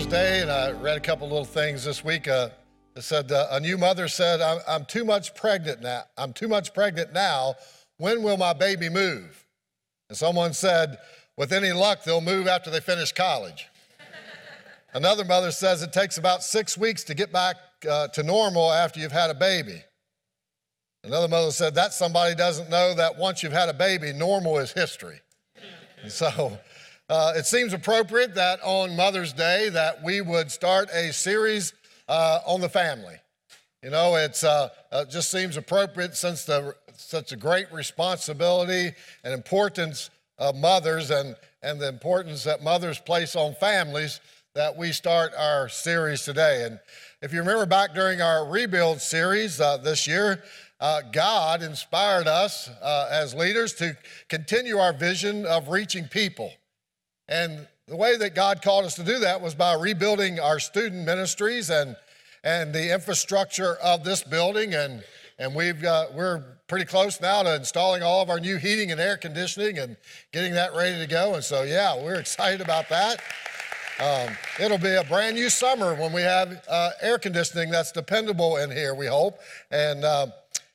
Mother's Day, and I read a couple little things this week. Uh, it said uh, a new mother said, I'm, I'm too much pregnant now. I'm too much pregnant now. When will my baby move? And someone said, with any luck, they'll move after they finish college. Another mother says it takes about six weeks to get back uh, to normal after you've had a baby. Another mother said that somebody doesn't know that once you've had a baby, normal is history. And so uh, it seems appropriate that on Mother's Day that we would start a series uh, on the family. You know, it uh, uh, just seems appropriate since the such a great responsibility and importance of mothers and, and the importance that mothers place on families that we start our series today. And if you remember back during our rebuild series uh, this year, uh, God inspired us uh, as leaders to continue our vision of reaching people. And the way that God called us to do that was by rebuilding our student ministries and, and the infrastructure of this building. And, and we've, uh, we're pretty close now to installing all of our new heating and air conditioning and getting that ready to go. And so, yeah, we're excited about that. Um, it'll be a brand new summer when we have uh, air conditioning that's dependable in here, we hope. And, uh,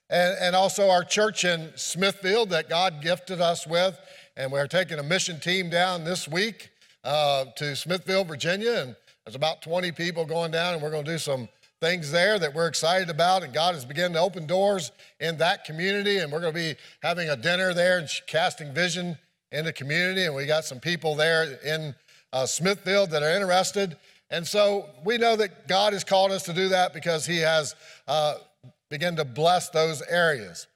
and, and also our church in Smithfield that God gifted us with and we're taking a mission team down this week uh, to Smithfield, Virginia, and there's about 20 people going down, and we're going to do some things there that we're excited about, and God has begun to open doors in that community, and we're going to be having a dinner there and casting vision in the community, and we got some people there in uh, Smithfield that are interested. And so we know that God has called us to do that because He has uh, begun to bless those areas.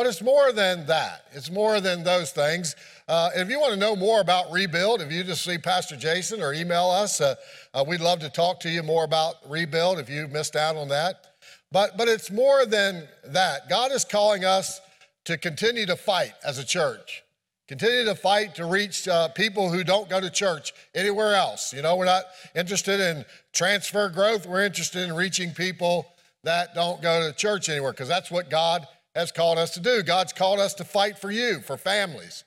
But it's more than that. It's more than those things. Uh, if you want to know more about Rebuild, if you just see Pastor Jason or email us, uh, uh, we'd love to talk to you more about Rebuild if you missed out on that. But, but it's more than that. God is calling us to continue to fight as a church, continue to fight to reach uh, people who don't go to church anywhere else. You know, we're not interested in transfer growth, we're interested in reaching people that don't go to church anywhere because that's what God has called us to do. God's called us to fight for you, for families.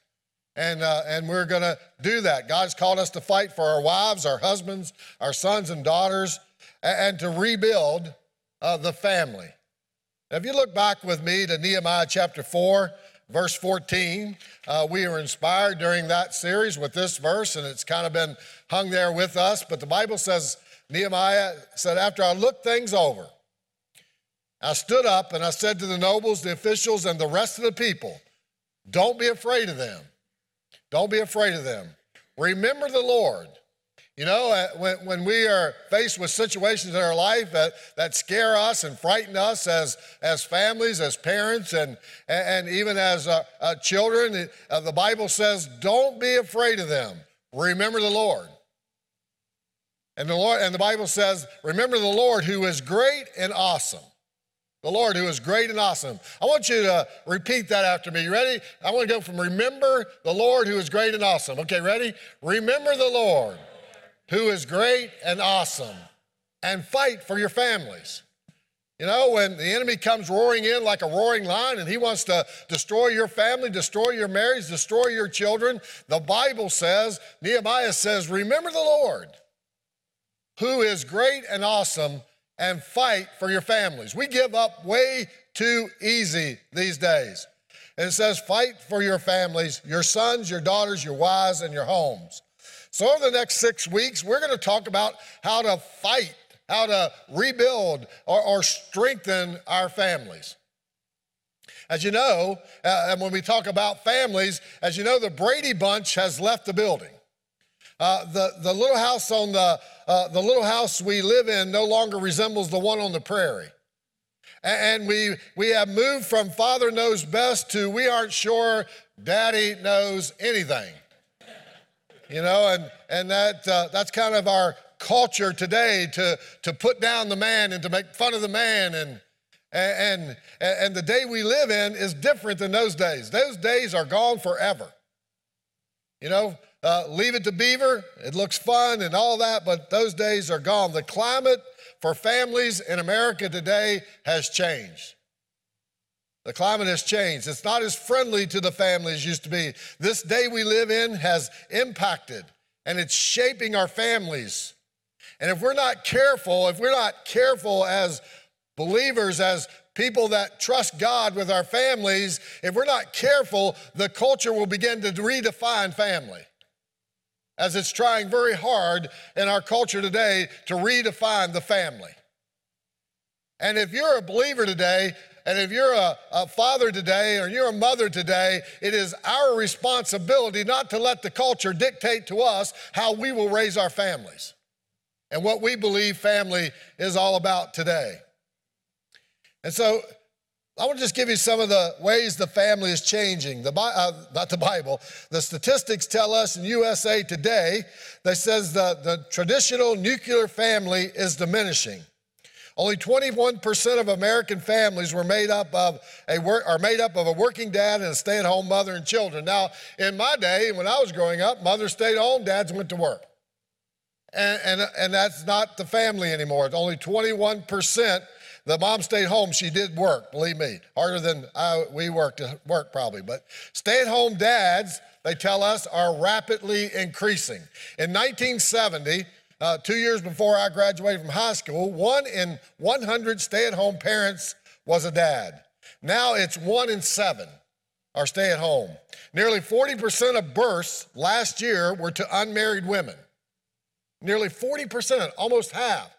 And, uh, and we're going to do that. God's called us to fight for our wives, our husbands, our sons and daughters, and, and to rebuild uh, the family. Now, if you look back with me to Nehemiah chapter 4, verse 14, uh, we were inspired during that series with this verse, and it's kind of been hung there with us. But the Bible says, Nehemiah said, After I looked things over, I stood up and I said to the nobles, the officials, and the rest of the people, Don't be afraid of them. Don't be afraid of them. Remember the Lord. You know, uh, when, when we are faced with situations in our life that, that scare us and frighten us as, as families, as parents, and, and even as uh, uh, children, uh, the Bible says, don't be afraid of them. Remember the Lord. And the Lord and the Bible says, remember the Lord who is great and awesome. The Lord who is great and awesome. I want you to repeat that after me. You ready? I want to go from remember the Lord who is great and awesome. Okay, ready? Remember the Lord who is great and awesome and fight for your families. You know, when the enemy comes roaring in like a roaring lion and he wants to destroy your family, destroy your marriage, destroy your children, the Bible says, Nehemiah says, remember the Lord who is great and awesome and fight for your families. We give up way too easy these days. It says, fight for your families, your sons, your daughters, your wives, and your homes. So, over the next six weeks, we're going to talk about how to fight, how to rebuild or, or strengthen our families. As you know, uh, and when we talk about families, as you know, the Brady Bunch has left the building. Uh, the, the little house on the, uh, the little house we live in no longer resembles the one on the prairie. And we, we have moved from father knows best to we aren't sure daddy knows anything. You know, and, and that, uh, that's kind of our culture today to, to put down the man and to make fun of the man. And, and, and the day we live in is different than those days. Those days are gone forever. You know, uh, leave it to Beaver. It looks fun and all that, but those days are gone. The climate for families in America today has changed. The climate has changed. It's not as friendly to the family as used to be. This day we live in has impacted and it's shaping our families. And if we're not careful, if we're not careful as believers, as people that trust God with our families, if we're not careful, the culture will begin to redefine family. As it's trying very hard in our culture today to redefine the family. And if you're a believer today, and if you're a, a, father today or you're a mother today, it is our responsibility not to let the culture dictate to us how we will raise our families and what we believe family is all about today. And so I want to just give you some of the ways the family is changing. The, uh, not the Bible. The statistics tell us in USA Today that says the, the traditional nuclear family is diminishing. Only 21% of American families were made up of a are made up of a working dad and a stay-at-home mother and children. Now, in my day, when I was growing up, mothers stayed home, dads went to work. And, and, and that's not the family anymore. It's only 21%. The mom stayed home. She did work, believe me, harder than I, we worked to work probably. But stay-at-home dads, they tell us, are rapidly increasing. In 1970, uh, two years before I graduated from high school, one in 100 stay at home parents was a dad. Now it's one in seven are stay at home. Nearly 40% of births last year were to unmarried women. Nearly 40%, almost half,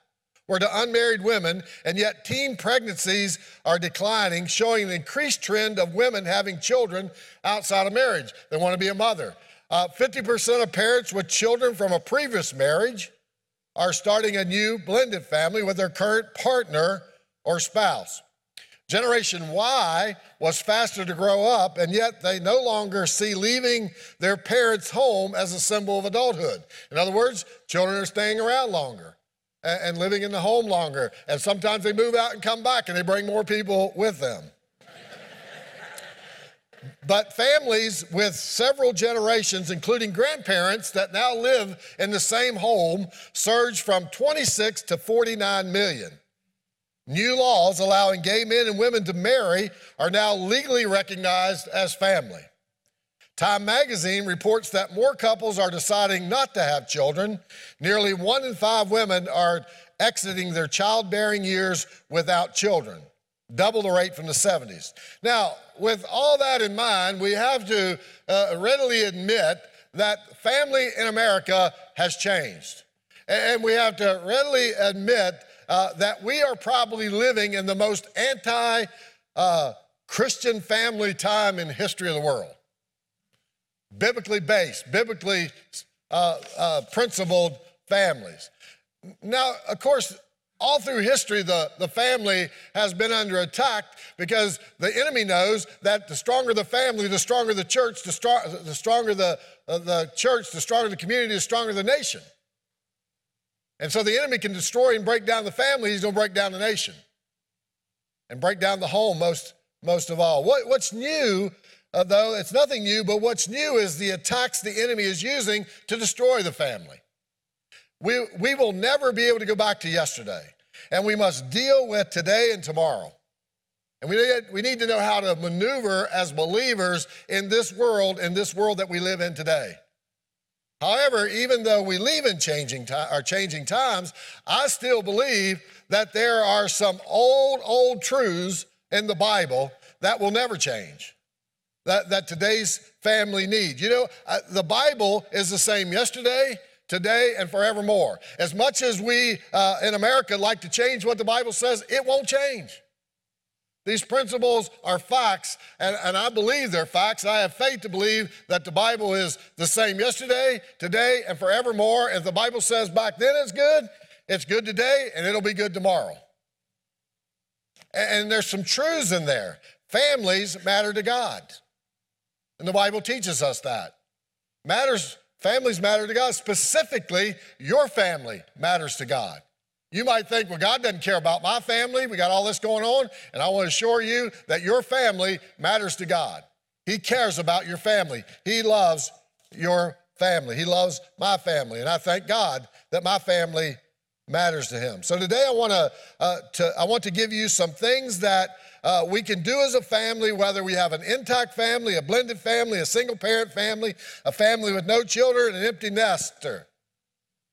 were to unmarried women, and yet teen pregnancies are declining, showing an increased trend of women having children outside of marriage. They want to be a mother. Uh, 50% of parents with children from a previous marriage are starting a new blended family with their current partner or spouse. Generation Y was faster to grow up, and yet they no longer see leaving their parents' home as a symbol of adulthood. In other words, children are staying around longer and living in the home longer, and sometimes they move out and come back and they bring more people with them. But families with several generations, including grandparents that now live in the same home, surged from 26 to 49 million. New laws allowing gay men and women to marry are now legally recognized as family. Time magazine reports that more couples are deciding not to have children. Nearly one in five women are exiting their childbearing years without children double the rate from the 70s. Now, with all that in mind, we have to uh, readily admit that family in America has changed. And we have to readily admit uh, that we are probably living in the most anti uh, Christian family time in history of the world. Biblically based, biblically uh, uh, principled families. Now, of course, all through history, the, the family has been under attack because the enemy knows that the stronger the family, the stronger the church, the, the stronger the, uh, the church, the stronger the community, the stronger the nation. And so the enemy can destroy and break down the family, he's going to break down the nation and break down the home most, most of all. What, what's new, uh, though, it's nothing new, but what's new is the attacks the enemy is using to destroy the family. We, we will never be able to go back to yesterday, and we must deal with today and tomorrow. And we need, we need to know how to maneuver as believers in this world, in this world that we live in today. However, even though we live in changing, time, or changing times, I still believe that there are some old, old truths in the Bible that will never change, that, that today's family needs. You know, uh, the Bible is the same yesterday, today and forevermore. As much as we uh, in America like to change what the Bible says, it won't change. These principles are facts, and, and I believe they're facts. I have faith to believe that the Bible is the same yesterday, today, and forevermore. If the Bible says back then it's good, it's good today, and it'll be good tomorrow. And, and there's some truths in there. Families matter to God, and the Bible teaches us that. Matters Families matter to God. Specifically, your family matters to God. You might think, well, God doesn't care about my family. We got all this going on. And I want to assure you that your family matters to God. He cares about your family. He loves your family. He loves my family. And I thank God that my family matters to him. So today I want to, uh, to I want to give you some things that uh, we can do as a family, whether we have an intact family, a blended family, a single parent family, a family with no children, an empty nester,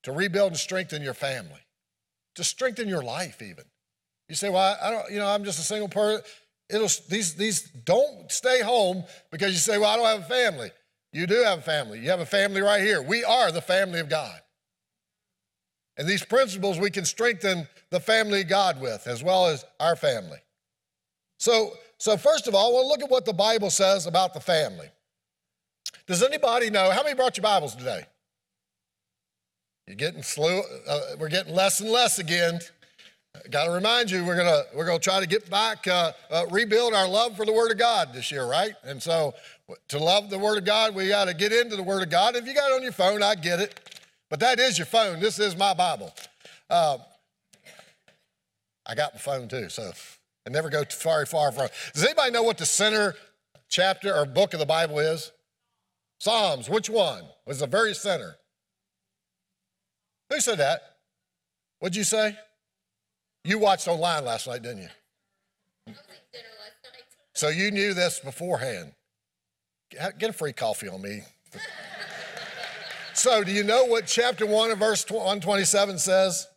to rebuild and strengthen your family, to strengthen your life, even. You say, well, I don't, you know, I'm just a single person. It'll, these, these don't stay home because you say, well, I don't have a family. You do have a family. You have a family right here. We are the family of God. And these principles we can strengthen the family God with, as well as our family. So, so first of all, we'll look at what the Bible says about the family. Does anybody know how many brought your Bibles today? You're getting slow. Uh, we're getting less and less again. Got to remind you, we're gonna we're gonna try to get back, uh, uh, rebuild our love for the Word of God this year, right? And so, to love the Word of God, we got to get into the Word of God. If you got it on your phone, I get it. But that is your phone. This is my Bible. Uh, I got my phone too, so I never go too far, far from. Does anybody know what the center chapter or book of the Bible is? Psalms. Which one? Was the very center. Who said that? What'd you say? You watched online last night, didn't you? So you knew this beforehand. Get a free coffee on me. So, do you know what chapter 1 of verse 127 says?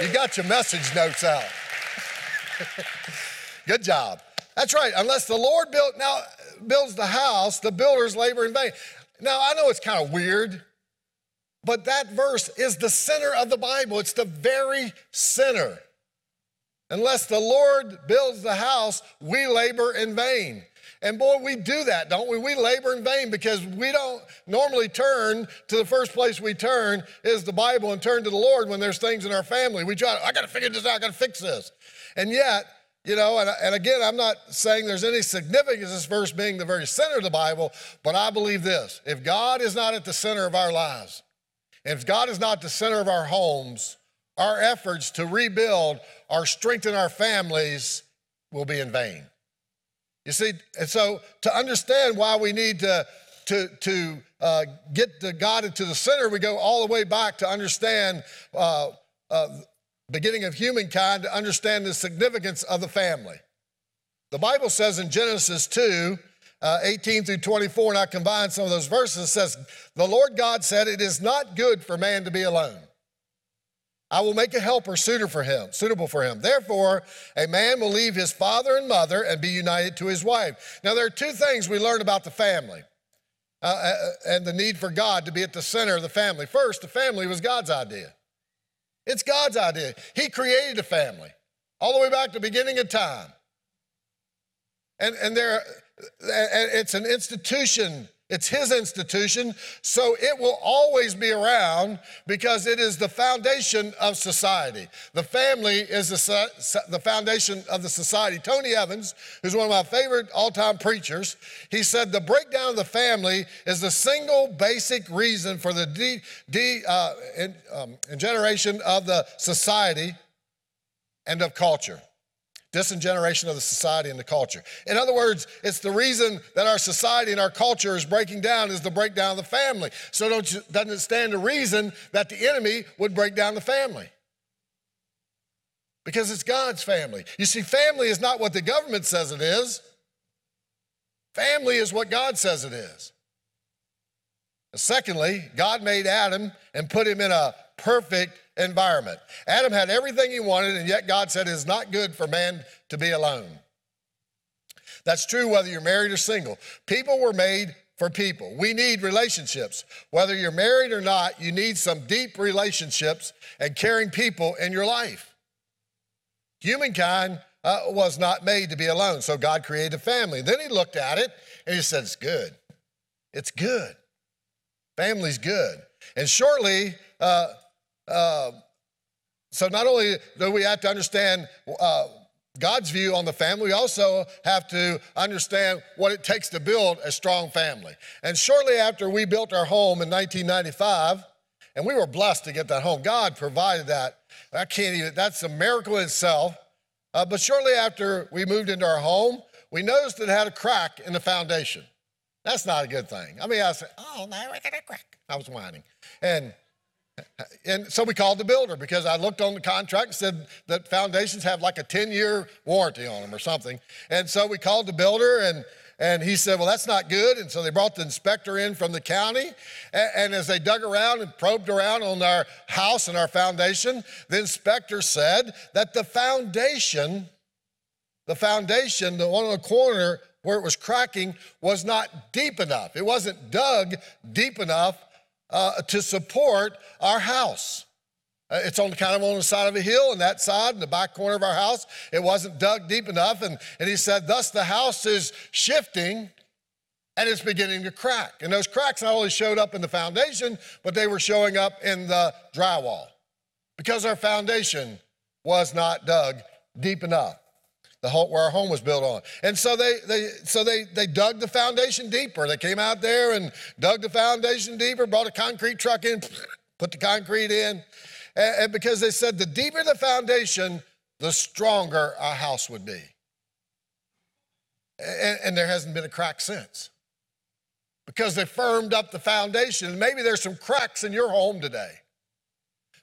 You got your message notes out. Good job. That's right. Unless the Lord built now builds the house, the builders labor in vain. Now I know it's kind of weird, but that verse is the center of the Bible. It's the very center. Unless the Lord builds the house, we labor in vain. And boy, we do that, don't we? We labor in vain because we don't normally turn to the first place we turn is the Bible and turn to the Lord when there's things in our family. We try, I got to figure this out, I got to fix this. And yet, you know, and, and again, I'm not saying there's any significance this verse being the very center of the Bible, but I believe this if God is not at the center of our lives, if God is not the center of our homes, our efforts to rebuild or strengthen our families will be in vain. You see, and so to understand why we need to, to, to uh, get the God into the center, we go all the way back to understand uh, uh, beginning of humankind to understand the significance of the family. The Bible says in Genesis 2, uh, 18 through 24, and I combine some of those verses, says, The Lord God said, It is not good for man to be alone. I will make a helper suitable for him, suitable for him. Therefore, a man will leave his father and mother and be united to his wife. Now, there are two things we learn about the family uh, uh, and the need for God to be at the center of the family. First, the family was God's idea. It's God's idea. He created a family all the way back to the beginning of time. And, and there, it's an institution it's his institution, so it will always be around because it is the foundation of society. The family is the, the foundation of the society. Tony Evans, who's one of my favorite all time preachers, he said the breakdown of the family is the single basic reason for the de, de, uh, in, um, generation of the society and of culture disingeneration of the society and the culture. In other words, it's the reason that our society and our culture is breaking down is the breakdown of the family. So don't you, doesn't it stand to reason that the enemy would break down the family? Because it's God's family. You see, family is not what the government says it is. Family is what God says it is. Secondly, God made Adam and put him in a perfect environment. Adam had everything he wanted, and yet God said it is not good for man to be alone. That's true whether you're married or single. People were made for people. We need relationships. Whether you're married or not, you need some deep relationships and caring people in your life. Humankind uh, was not made to be alone, so God created a family. Then he looked at it and he said, It's good. It's good. Family's good. And shortly, uh, uh, so not only do we have to understand uh, God's view on the family, we also have to understand what it takes to build a strong family. And shortly after we built our home in 1995, and we were blessed to get that home, God provided that. I can't even, that's a miracle in itself. Uh, but shortly after we moved into our home, we noticed that it had a crack in the foundation. That's not a good thing. I mean, I said, oh, now I got a crack. I was whining. And And so we called the builder because I looked on the contract and said that foundations have like a 10 year warranty on them or something. And so we called the builder and and he said, Well, that's not good. And so they brought the inspector in from the county. And, and, as they dug around and probed around on our house and our foundation, the inspector said that the foundation, the foundation, the one on the corner where it was cracking, was not deep enough. It wasn't dug deep enough uh, to support our house. Uh, it's on kind of on the side of a hill, and that side, in the back corner of our house, it wasn't dug deep enough. And, and he said, Thus the house is shifting and it's beginning to crack. And those cracks not only showed up in the foundation, but they were showing up in the drywall because our foundation was not dug deep enough. The home, where our home was built on. And so they, they so they they dug the foundation deeper. They came out there and dug the foundation deeper, brought a concrete truck in, put the concrete in, and because they said the deeper the foundation, the stronger our house would be. And, and there hasn't been a crack since because they firmed up the foundation. Maybe there's some cracks in your home today.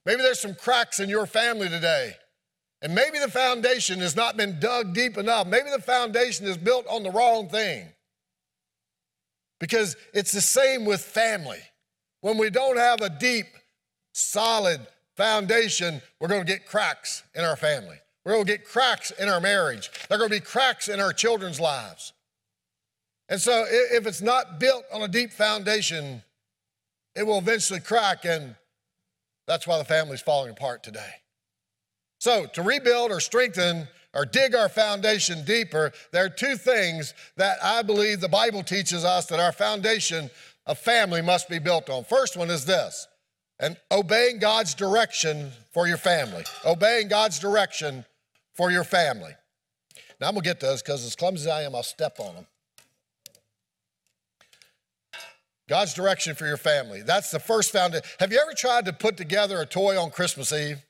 Maybe there's some cracks in your family today. And maybe the foundation has not been dug deep enough. Maybe the foundation is built on the wrong thing. Because it's the same with family. When we don't have a deep, solid foundation, we're going to get cracks in our family. We're going to get cracks in our marriage. There are going to be cracks in our children's lives. And so, if it's not built on a deep foundation, it will eventually crack, and that's why the family's falling apart today. So, to rebuild or strengthen or dig our foundation deeper, there are two things that I believe the Bible teaches us that our foundation of family must be built on. First one is this and obeying God's direction for your family. Obeying God's direction for your family. Now I'm gonna get those because as clumsy as I am, I'll step on them. God's direction for your family. That's the first foundation. Have you ever tried to put together a toy on Christmas Eve?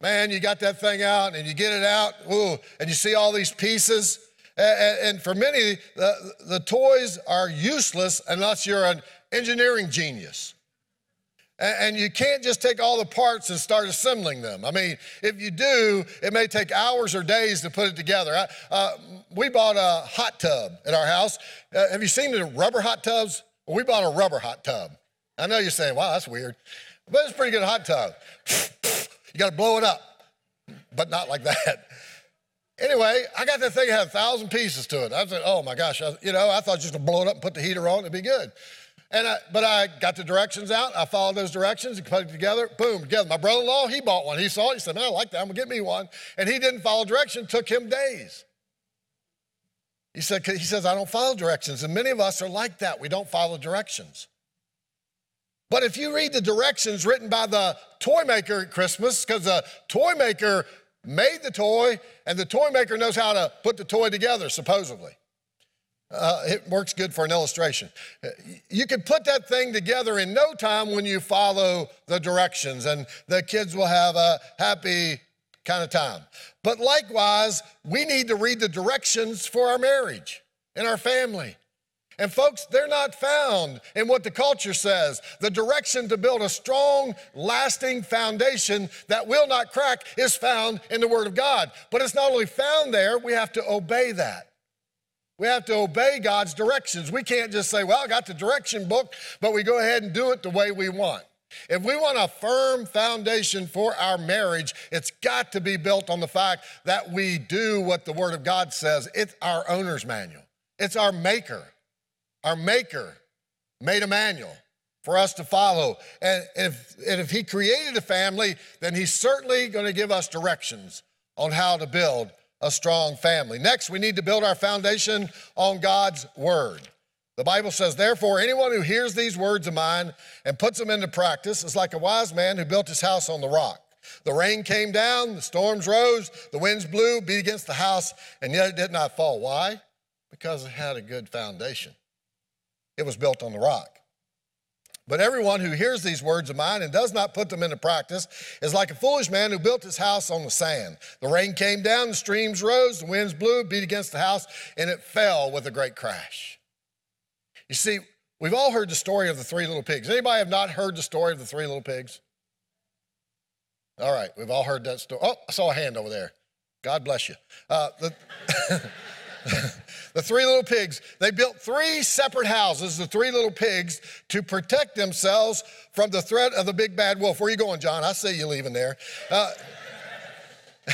Man, you got that thing out and you get it out, ooh, and you see all these pieces. And, for many, the, the toys are useless unless you're an engineering genius. And you can't just take all the parts and start assembling them. I mean, if you do, it may take hours or days to put it together. Uh, we bought a hot tub at our house. Uh, have you seen the rubber hot tubs? we bought a rubber hot tub. I know you're saying, wow, that's weird. But it's a pretty good hot tub. you got to blow it up, but not like that. Anyway, I got that thing, it had a thousand pieces to it. I said, oh my gosh, I, you know, I thought just to blow it up and put the heater on, it'd be good. And I, but I got the directions out. I followed those directions and put it together. Boom, together. My brother-in-law, he bought one. He saw it. He said, "Man, I like that. I'm gonna get me one." And he didn't follow directions. Took him days. He said, "He says I don't follow directions." And many of us are like that. We don't follow directions. But if you read the directions written by the toy maker at Christmas, because the toy maker made the toy, and the toy maker knows how to put the toy together, supposedly. Uh, it works good for an illustration. You can put that thing together in no time when you follow the directions, and the kids will have a happy kind of time. But likewise, we need to read the directions for our marriage and our family. And folks, they're not found in what the culture says. The direction to build a strong, lasting foundation that will not crack is found in the Word of God. But it's not only found there, we have to obey that. We have to obey God's directions. We can't just say, well, I got the direction book, but we go ahead and do it the way we want. If we want a firm foundation for our marriage, it's got to be built on the fact that we do what the Word of God says. It's our owner's manual, it's our maker. Our maker made a manual for us to follow. And if, and if He created a family, then He's certainly going to give us directions on how to build a strong family. Next, we need to build our foundation on God's word. The Bible says, therefore, anyone who hears these words of mine and puts them into practice is like a wise man who built his house on the rock. The rain came down, the storms rose, the winds blew, beat against the house, and yet it did not fall. Why? Because it had a good foundation. It was built on the rock. But everyone who hears these words of mine and does not put them into practice is like a foolish man who built his house on the sand. The rain came down, the streams rose, the winds blew, beat against the house, and it fell with a great crash. You see, We've all heard the story of the three little pigs. Anybody have not heard the story of the three little pigs? All right, we've all heard that story. Oh, I saw a hand over there. God bless you. Uh, the, the three little pigs, they built three separate houses, the three little pigs, to protect themselves from the threat of the big bad wolf. Where are you going, John? I see you leaving there. Uh,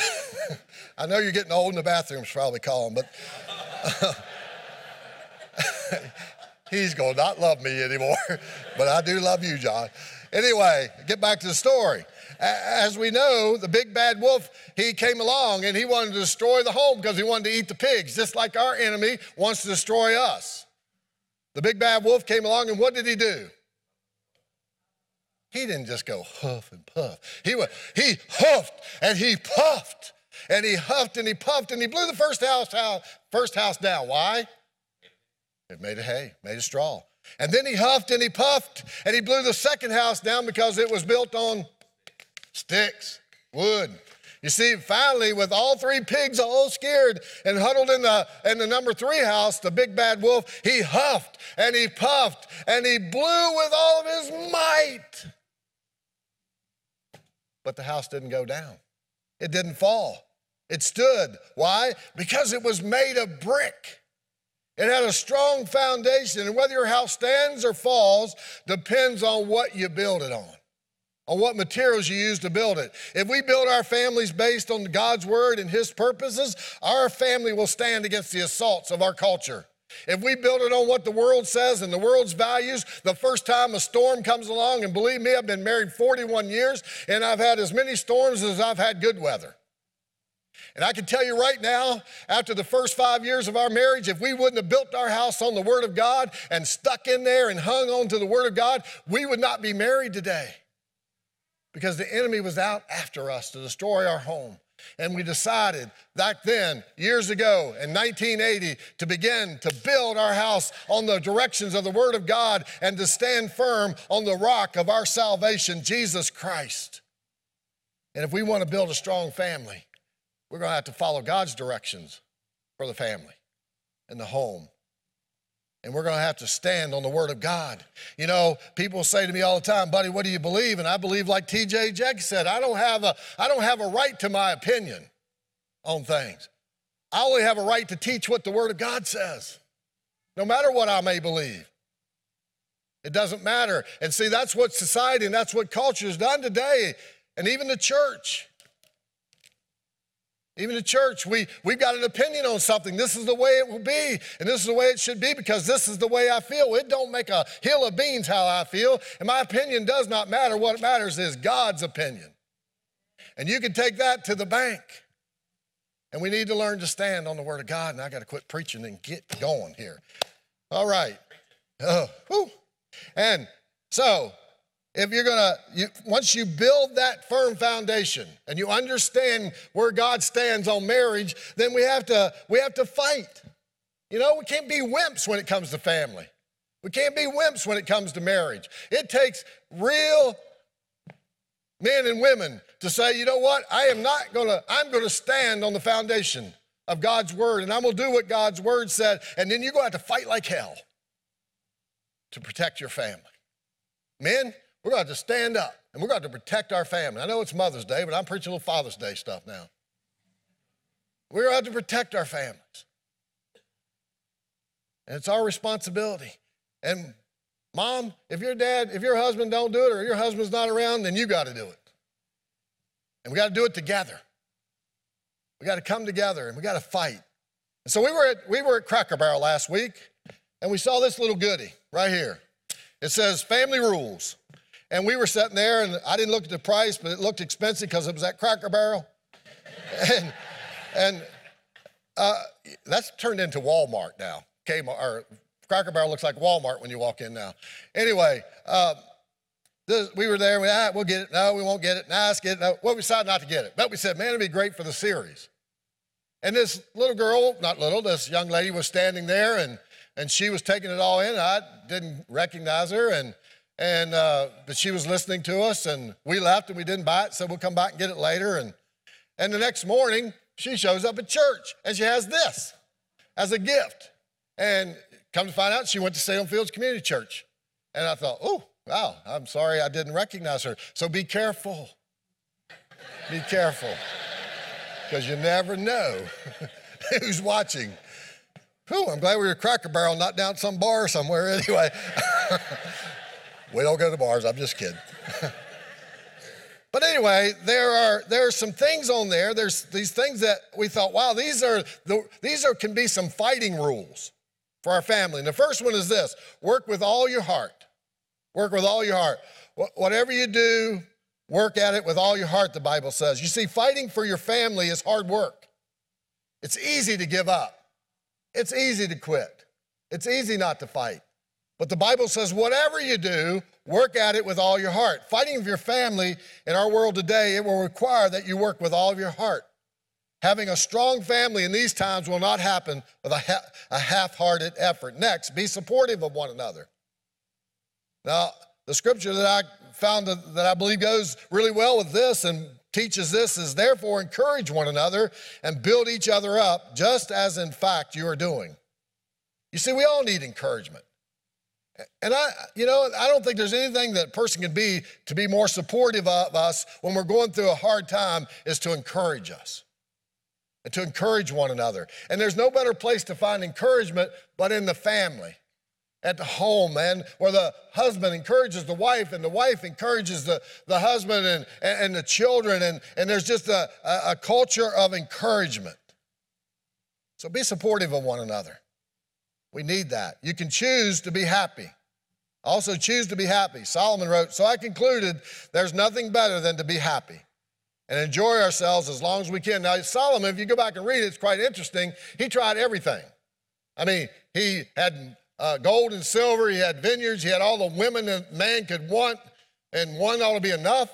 I know you're getting old in the bathrooms, probably calling, but uh, he's going to not love me anymore. but I do love you, John. Anyway, get back to the story. As we know, the big bad wolf, he came along and he wanted to destroy the home because he wanted to eat the pigs, just like our enemy wants to destroy us. The big bad wolf came along and what did he do? He didn't just go huff and puff. He, went, he huffed and he puffed and he huffed and he puffed and he blew the first house, house, first house down. Why? It made a hay, made a straw. And then he huffed and he puffed and he blew the second house down because it was built on sticks, wood. You see, finally, with all three pigs all scared and huddled in the, in the number three house, the big bad wolf, he huffed and he puffed and he blew with all of his might. But the house didn't go down, it didn't fall. It stood. Why? Because it was made of brick. It had a strong foundation, and whether your house stands or falls depends on what you build it on on what materials you use to build it. If we build our families based on God's word and his purposes, our family will stand against the assaults of our culture. If we build it on what the world says and the world's values, the first time a storm comes along, and believe me, I've been married 41 years and I've had as many storms as I've had good weather. And I can tell you right now, after the first five years of our marriage, if we wouldn't have built our house on the Word of God and stuck in there and hung on to the Word of God, we would not be married today because the enemy was out after us to destroy our home. And we decided back then, years ago in 1980, to begin to build our house on the directions of the Word of God and to stand firm on the rock of our salvation, Jesus Christ. And if we want to build a strong family, we're going to have to follow God's directions for the family and the home and we're going to have to stand on the Word of God. You know, people say to me all the time, buddy, what do you believe? And I believe, like T.D. Jakes said, I don't, have a, I don't have a right to my opinion on things. I only have a right to teach what the Word of God says, no matter what I may believe. It doesn't matter. And see, that's what society and that's what culture has done today, and even the church. Even the church, we, we've got an opinion on something. This is the way it will be, and this is the way it should be because this is the way I feel. It don't make a hill of beans how I feel, and my opinion does not matter. What matters is God's opinion. And you can take that to the bank. And we need to learn to stand on the Word of God, and I got to quit preaching and get going here. All right. Uh, whew. And so if you're gonna, you, once you build that firm foundation and you understand where God stands on marriage, then we have to, we have to fight. You know, we can't be wimps when it comes to family. We can't be wimps when it comes to marriage. It takes real men and women to say, you know what, I am not gonna, I'm gonna stand on the foundation of God's word and I'm gonna do what God's word said, and then you're gonna have to fight like hell to protect your family. Men, we're going to have to stand up and we're going to to protect our family. I know it's Mother's Day, but I'm preaching a little Father's Day stuff now. We're to to protect our families. And it's our responsibility. And mom, if your dad, if your husband don't do it or your husband's not around, then you got to do it. And we got to do it together. We got to come together and we got to fight. And so we were at we were at Cracker Barrel last week, and we saw this little goody right here. It says family rules. And we were sitting there, and I didn't look at the price, but it looked expensive because it was at Cracker Barrel. and and uh, that's turned into Walmart now. Kmart, or Cracker Barrel looks like Walmart when you walk in now. Anyway, uh, this, we were there. We, ah, we'll get it. No, we won't get it. Nice, get it. No. Well, we decided not to get it. But we said, man, it'd be great for the series. And this little girl, not little, this young lady was standing there, and and she was taking it all in. I didn't recognize her, and and uh, but she was listening to us, and we left and we didn't buy it, so we'll come back and get it later. And and the next morning, she shows up at church and she has this as a gift. And come to find out, she went to Salem Fields Community Church. And I thought, oh, wow, I'm sorry I didn't recognize her. So be careful. be careful. Because you never know who's watching. Whew, I'm glad we were Cracker Barrel, not down some bar somewhere anyway. we don't go to bars, I'm just kidding. But anyway, there are there are some things on there. There's these things that we thought, wow, these are the, these are can be some fighting rules for our family. And the first one is this: work with all your heart. Work with all your heart. Whatever you do, work at it with all your heart. The Bible says. You see, fighting for your family is hard work. It's easy to give up. It's easy to quit. It's easy not to fight. But the Bible says, whatever you do, work at it with all your heart. Fighting for your family in our world today, it will require that you work with all of your heart. Having a strong family in these times will not happen with a, ha- a half hearted effort. Next, be supportive of one another. Now, the scripture that I found that I believe goes really well with this and teaches this is therefore encourage one another and build each other up, just as in fact you are doing. You see, we all need encouragement. And I, you know, I don't think there's anything that a person can be to be more supportive of us when we're going through a hard time is to encourage us and to encourage one another. And there's no better place to find encouragement but in the family, at the home, man, where the husband encourages the wife and the wife encourages the, the husband and, and, the children. And, and there's just a, a culture of encouragement. So be supportive of one another. We need that. You can choose to be happy. Also, choose to be happy. Solomon wrote, So I concluded there's nothing better than to be happy and enjoy ourselves as long as we can. Now, Solomon, if you go back and read it, it's quite interesting. He tried everything. I mean, he had uh, gold and silver, he had vineyards, he had all the women that man could want, and one ought to be enough,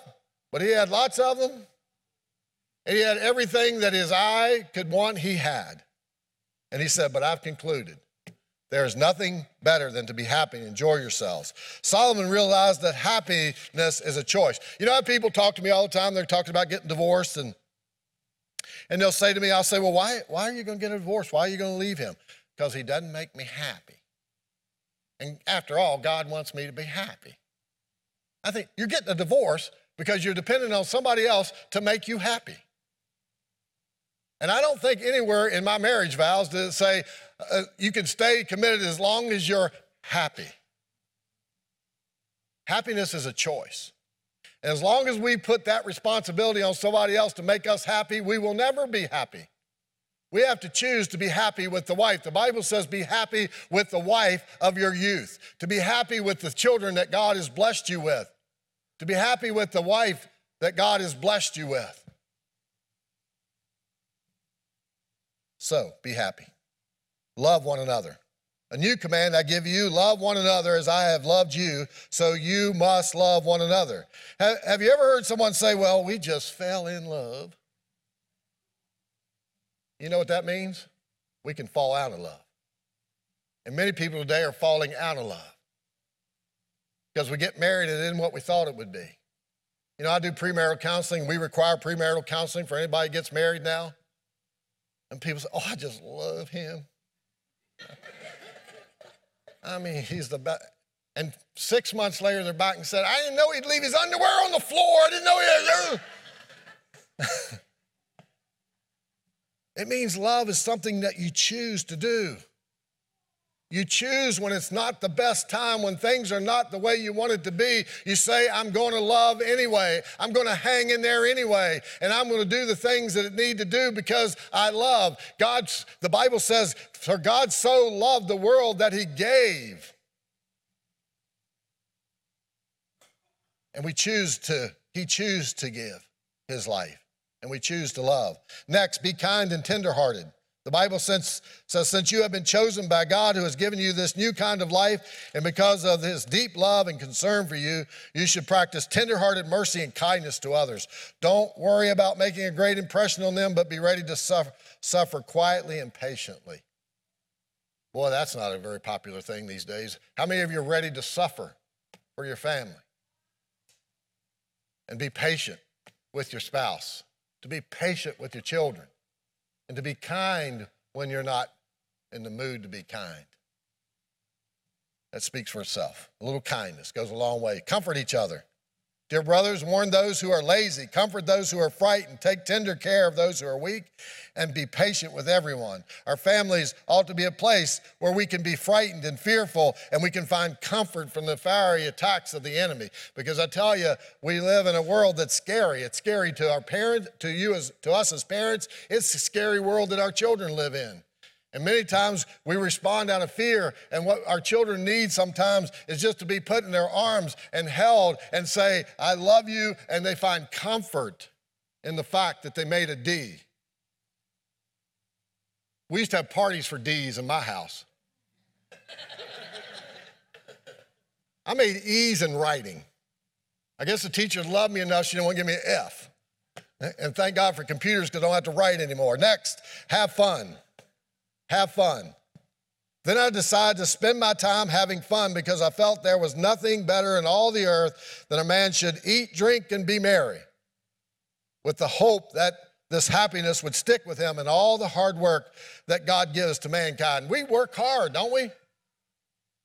but he had lots of them. And he had everything that his eye could want, he had. And he said, But I've concluded there is nothing better than to be happy and enjoy yourselves. Solomon realized that happiness is a choice. You know how people talk to me all the time? They're talking about getting divorced, and, and they'll say to me, I'll say, Well, why, why are you going to get a divorce? Why are you going to leave him? Because he doesn't make me happy. And after all, God wants me to be happy. I think you're getting a divorce because you're dependent on somebody else to make you happy. And I don't think anywhere in my marriage vows does it say uh, you can stay committed as long as you're happy. Happiness is a choice. And as long as we put that responsibility on somebody else to make us happy, we will never be happy. We have to choose to be happy with the wife. The Bible says, be happy with the wife of your youth, to be happy with the children that God has blessed you with, to be happy with the wife that God has blessed you with. So be happy. Love one another. A new command I give you love one another as I have loved you, so you must love one another. Have, have you ever heard someone say, Well, we just fell in love? You know what that means? We can fall out of love. And many people today are falling out of love because we get married and it isn't what we thought it would be. You know, I do premarital counseling. We require premarital counseling for anybody gets married now. And people say, Oh, I just love him. I mean, he's the best. And six months later, they're back and said, I didn't know he'd leave his underwear on the floor. I didn't know he had. it means love is something that you choose to do. You choose when it's not the best time, when things are not the way you want it to be. You say, I'm going to love anyway. I'm going to hang in there anyway. And I'm going to do the things that it need to do because I love. God's, the Bible says, for God so loved the world that he gave. And we choose to, he choose to give his life. And we choose to love. Next, be kind and tenderhearted. The Bible says, says, Since you have been chosen by God who has given you this new kind of life, and because of his deep love and concern for you, you should practice tenderhearted mercy and kindness to others. Don't worry about making a great impression on them, but be ready to suffer, suffer quietly and patiently. Boy, that's not a very popular thing these days. How many of you are ready to suffer for your family? And be patient with your spouse, to be patient with your children and to be kind when you're not in the mood to be kind. That speaks for itself. A little kindness goes a long way. Comfort each other. Dear brothers, warn those who are lazy, comfort those who are frightened, take tender care of those who are weak, and be patient with everyone. Our families ought to be a place where we can be frightened and fearful, and we can find comfort from the fiery attacks of the enemy. Because I tell you, we live in a world that's scary. It's scary to our parents, to you as to us as parents. It's a scary world that our children live in. And many times we respond out of fear, and what our children need sometimes is just to be put in their arms and held and say, I love you, and they find comfort in the fact that they made a D. We used to have parties for D's in my house. I made E's in writing. I guess the teacher loved me enough, she didn't want to give me an F. And thank God for computers because I don't have to write anymore. Next, have fun have fun. Then I decided to spend my time having fun because I felt there was nothing better in all the earth than a man should eat, drink, and be merry, with the hope that this happiness would stick with him and all the hard work that God gives to mankind. We work hard, don't we?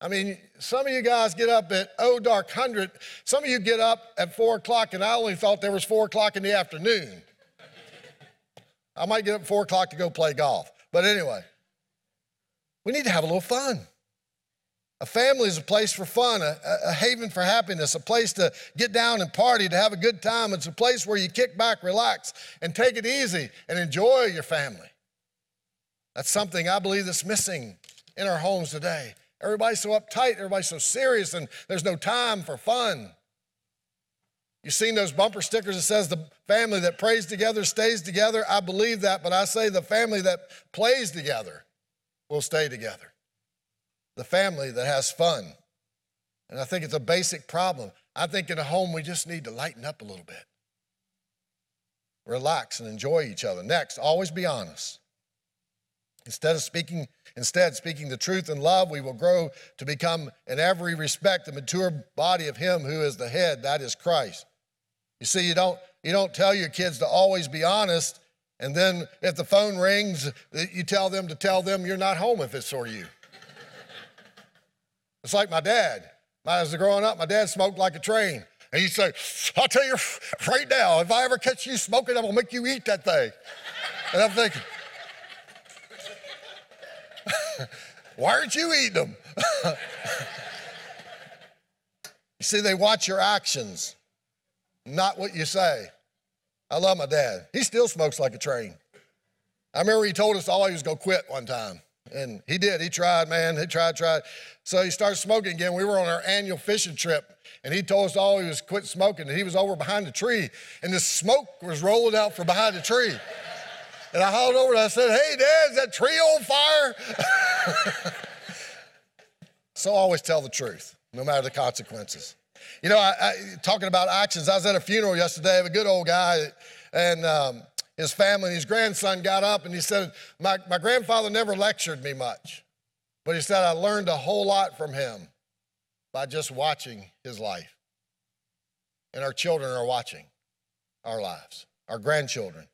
I mean, some of you guys get up at oh dark hundred. Some of you get up at four o'clock, and I only thought there was four o'clock in the afternoon. I might get up at four o'clock to go play golf. But anyway, we need to have a little fun. A family is a place for fun, a, a, haven for happiness, a place to get down and party, to have a good time. It's a place where you kick back, relax, and take it easy and enjoy your family. That's something I believe that's missing in our homes today. Everybody's so uptight, everybody's so serious, and there's no time for fun. You've seen those bumper stickers that says the family that prays together stays together. I believe that, but I say the family that plays together will stay together. The family that has fun. And I think it's a basic problem. I think in a home we just need to lighten up a little bit. Relax and enjoy each other. Next, always be honest. Instead of speaking, instead speaking the truth in love, we will grow to become in every respect the mature body of him who is the head, that is Christ. You see, you don't you don't tell your kids to always be honest and then if the phone rings, you tell them to tell them you're not home if it's for you. it's like my dad. As I was growing up, my dad smoked like a train. And he'd say, I'll tell you right now, if I ever catch you smoking, I'm gonna make you eat that thing. And I'm thinking, why aren't you eating them? you see, they watch your actions, not what you say. I love my dad. He still smokes like a train. I remember he told us all he was going to quit one time. And he did. He tried, man. He tried, tried. So he started smoking again. We were on our annual fishing trip, and he told us all he was quit smoking. And he was over behind the tree, and the smoke was rolling out from behind the tree. And I hauled over and I said, Hey, Dad, is that tree on fire? so always tell the truth, no matter the consequences. You know, I, I, talking about actions, I was at a funeral yesterday of a good old guy, and um, his family and his grandson got up and he said, my, my grandfather never lectured me much, but he said, I learned a whole lot from him by just watching his life. And our children are watching our lives, our grandchildren.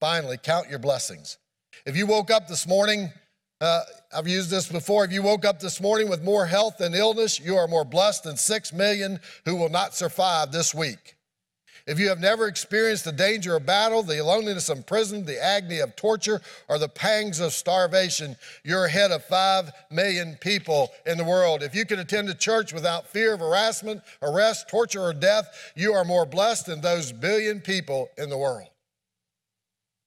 Finally, count your blessings. If you woke up this morning uh, I've used this before. If you woke up this morning with more health than illness, you are more blessed than six million who will not survive this week. If you have never experienced the danger of battle, the loneliness of prison, the agony of torture, or the pangs of starvation, you're ahead of five million people in the world. If you can attend a church without fear of harassment, arrest, torture, or death, you are more blessed than those billion people in the world.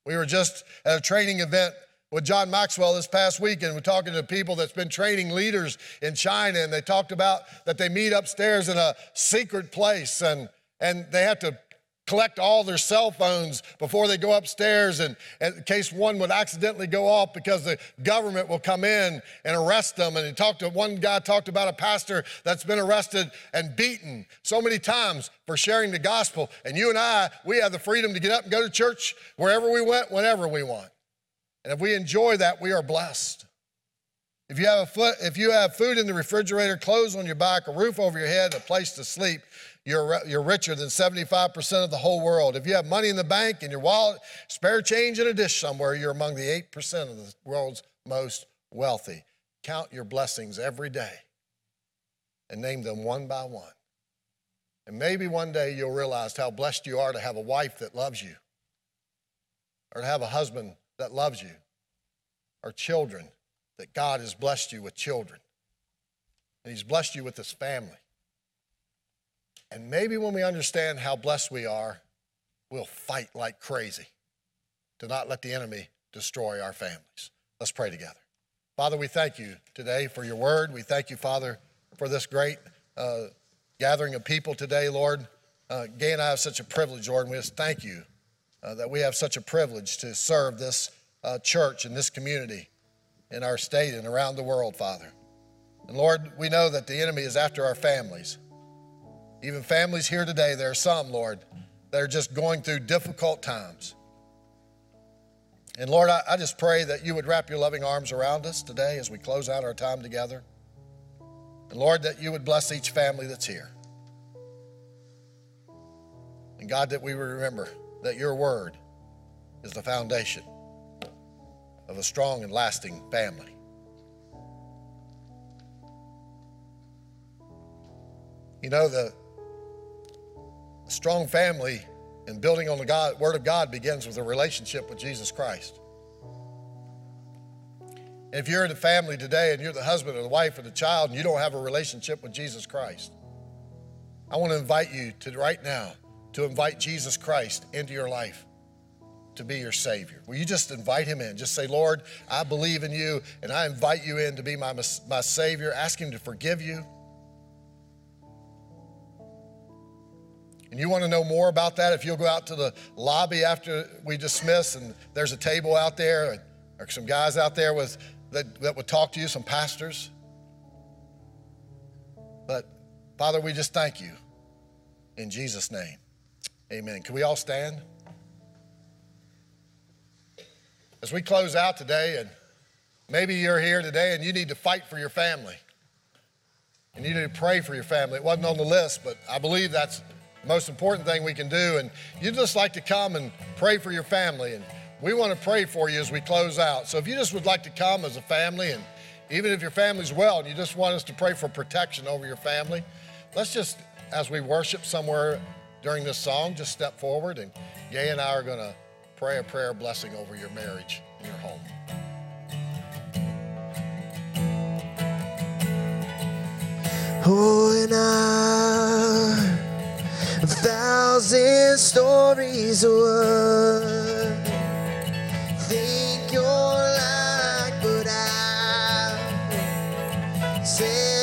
We were just at a training event with John Maxwell this past weekend. We're talking to people that's been training leaders in China, and they talked about that they meet upstairs in a secret place and, and they have to collect all their cell phones before they go upstairs and, and, in case one would accidentally go off because the government will come in and arrest them and he talked to one guy talked about a pastor that's been arrested and beaten so many times for sharing the gospel and you and i we have the freedom to get up and go to church wherever we went whenever we want and if we enjoy that, we are blessed. If you have, a foot, if you have food in the refrigerator, clothes on your back, a roof over your head, a place to sleep, you're, you're richer than 75% of the whole world. If you have money in the bank, in your wallet, spare change in a dish somewhere, you're among the 8% of the world's most wealthy. Count your blessings every day. and name them one by one. And maybe one day you'll realize how blessed you are to have a wife that loves you, or to have a husband that loves you, or children that God has blessed you with children. And He's blessed you with this family. And maybe when we understand how blessed we are, we'll fight like crazy to not let the enemy destroy our families. Let's pray together. Father, we thank you today for your word. We thank you, Father, for this great uh, gathering of people today, Lord. Uh, Gay and I have such a privilege, Lord, and we just thank you uh, that we have such a privilege to serve this uh, church and this community in our state and around the world, Father. And Lord, we know that the enemy is after our families. Even families here today, there are some, Lord, that are just going through difficult times. And Lord, I, I, just pray that you would wrap your loving arms around us today as we close out our time together. And Lord, that you would bless each family that's here. And God, that we would remember that your word is the foundation of a strong and lasting family. You know, the strong family and building on the God, Word of God begins with a relationship with Jesus Christ. If you're in a family today and you're the husband or the wife or the child and you don't have a relationship with Jesus Christ, I want to invite you to right now to invite Jesus Christ into your life to be your Savior. Will you just invite Him in? Just say, Lord, I believe in you and I invite you in to be my, my Savior. Ask Him to forgive you. And you want to know more about that? If you'll go out to the lobby after we dismiss, and there's a table out there, or some guys out there with that, that would talk to you, some pastors. But Father, we just thank you in Jesus' name. Amen. Can we all stand? As we close out today, and maybe you're here today and you need to fight for your family. And you need to pray for your family. It wasn't on the list, but I believe that's the most important thing we can do. And you'd just like to come and pray for your family. And we want to pray for you as we close out. So if you just would like to come as a family, and even if your family's well and you just want us to pray for protection over your family, let's just, as we worship somewhere during this song, just step forward and Gay and I are going to pray a prayer blessing over your marriage and your home. Oh, and I, a thousand stories would think you're like, but I say.